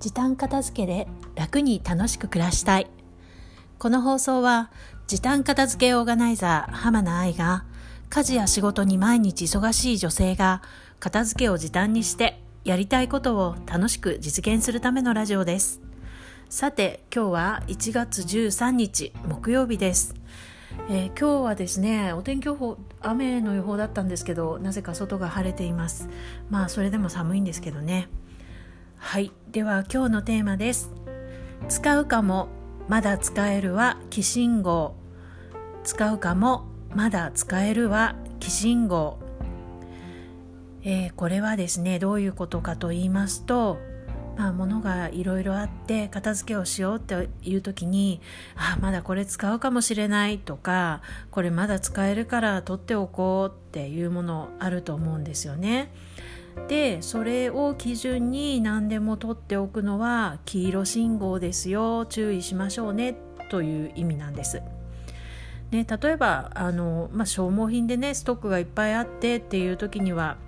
時短片付けで楽に楽しく暮らしたい。この放送は時短片付けオーガナイザー浜名愛が家事や仕事に毎日忙しい女性が片付けを時短にしてやりたいことを楽しく実現するためのラジオです。さて今日は1月13日木曜日です、えー、今日はですねお天気予報雨の予報だったんですけどなぜか外が晴れています。まあそれでも寒いんですけどね。はい。では今日のテーマです。使うかもまだ使えるは寄信号使うかもまだ使えるは寄信号えー、これはですねどういうことかと言いますとまあ、物がいろいろあって片付けをしようっていう時にあまだこれ使うかもしれないとかこれまだ使えるから取っておこうっていうものあると思うんですよね。でそれを基準に何でも取っておくのは黄色信号ですよ注意しましょうねという意味なんです。ね、例えばあの、まあ、消耗品でねストックがいっぱいあってっていう時には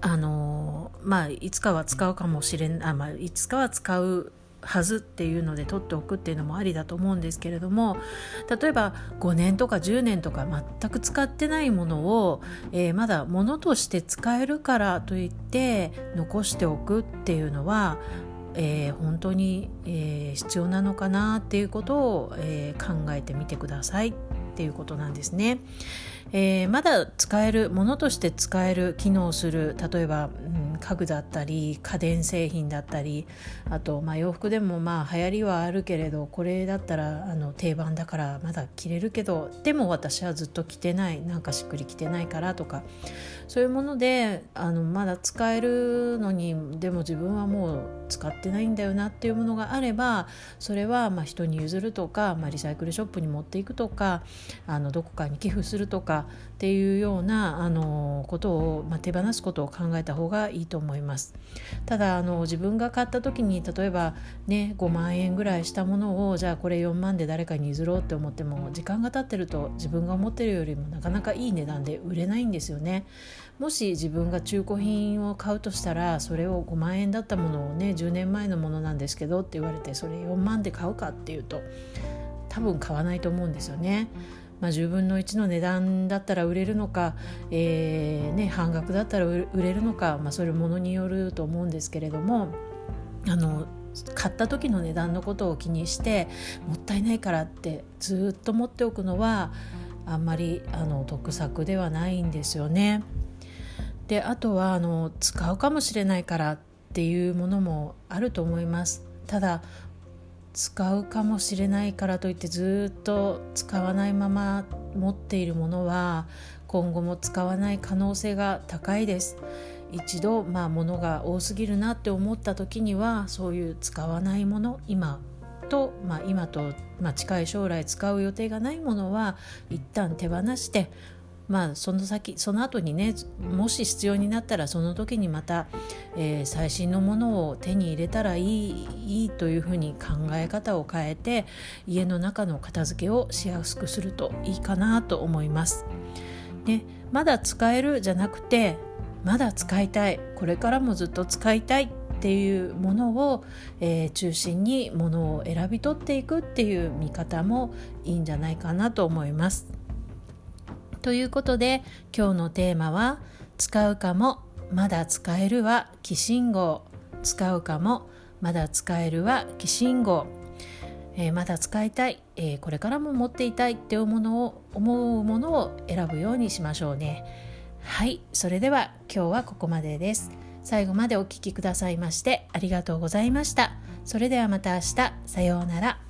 あのまあいつかは使うかもしれんあ、まあ、いつかは使うはずっていうので取っておくっていうのもありだと思うんですけれども例えば5年とか10年とか全く使ってないものを、えー、まだ物として使えるからといって残しておくっていうのはえー、本当に、えー、必要なのかなっていうことを、えー、考えてみてくださいっていうことなんですね。えー、まだ使えるものとして使える機能する例えば、うん、家具だったり家電製品だったりあと、まあ、洋服でもまあ流行りはあるけれどこれだったらあの定番だからまだ着れるけどでも私はずっと着てないなんかしっくり着てないからとかそういうものであのまだ使えるのにでも自分はもう使ってないんだよなっていうものがあればそれはまあ人に譲るとか、まあ、リサイクルショップに持っていくとかあのどこかに寄付するとかっていうようなあのことを、まあ、手放すことを考えた方がいいと思います。ただあの自分が買った時に例えばね5万円ぐらいしたものをじゃあこれ4万で誰かに譲ろうって思っても時間が経ってると自分が思ってるよりもなかなかいい値段で売れないんですよね。もし自分が中古品を買うとしたらそれを5万円だったものをね10年前のものなんですけどって言われてそれ4万で買うかっていうと多分買わないと思うんですよね。まあ、10分の1の値段だったら売れるのか、えーね、半額だったら売れるのか、まあ、それものによると思うんですけれどもあの買った時の値段のことを気にしてもったいないからってずっと持っておくのはあんまりあの得策ではないんですよね。であとはあの使うかもしれないからっていうものもあると思います。ただ使うかもしれないからといってずっと使わないまま持っているものは今後も使わない可能性が高いです。一度まあ物が多すぎるなって思った時にはそういう使わないもの今と、まあ、今と、まあ、近い将来使う予定がないものは一旦手放してまあその先その後にねもし必要になったらその時にまた、えー、最新のものを手に入れたらいいいいというふうに考え方を変えて家の中の片付けをしやすくするといいかなと思います。ね、まだ使えるじゃなくてまだ使いたいこれからもずっと使いたいっていうものを、えー、中心にものを選び取っていくっていう見方もいいんじゃないかなと思います。ということで今日のテーマは「使うかもまだ使えるは寄信号」「使うかもまだ使えるは寄信号」えー、まだ使いたい、えー、これからも持っていたいって思うものを思うものを選ぶようにしましょうね。はい。それでは今日はここまでです。最後までお聴きくださいましてありがとうございました。それではまた明日。さようなら。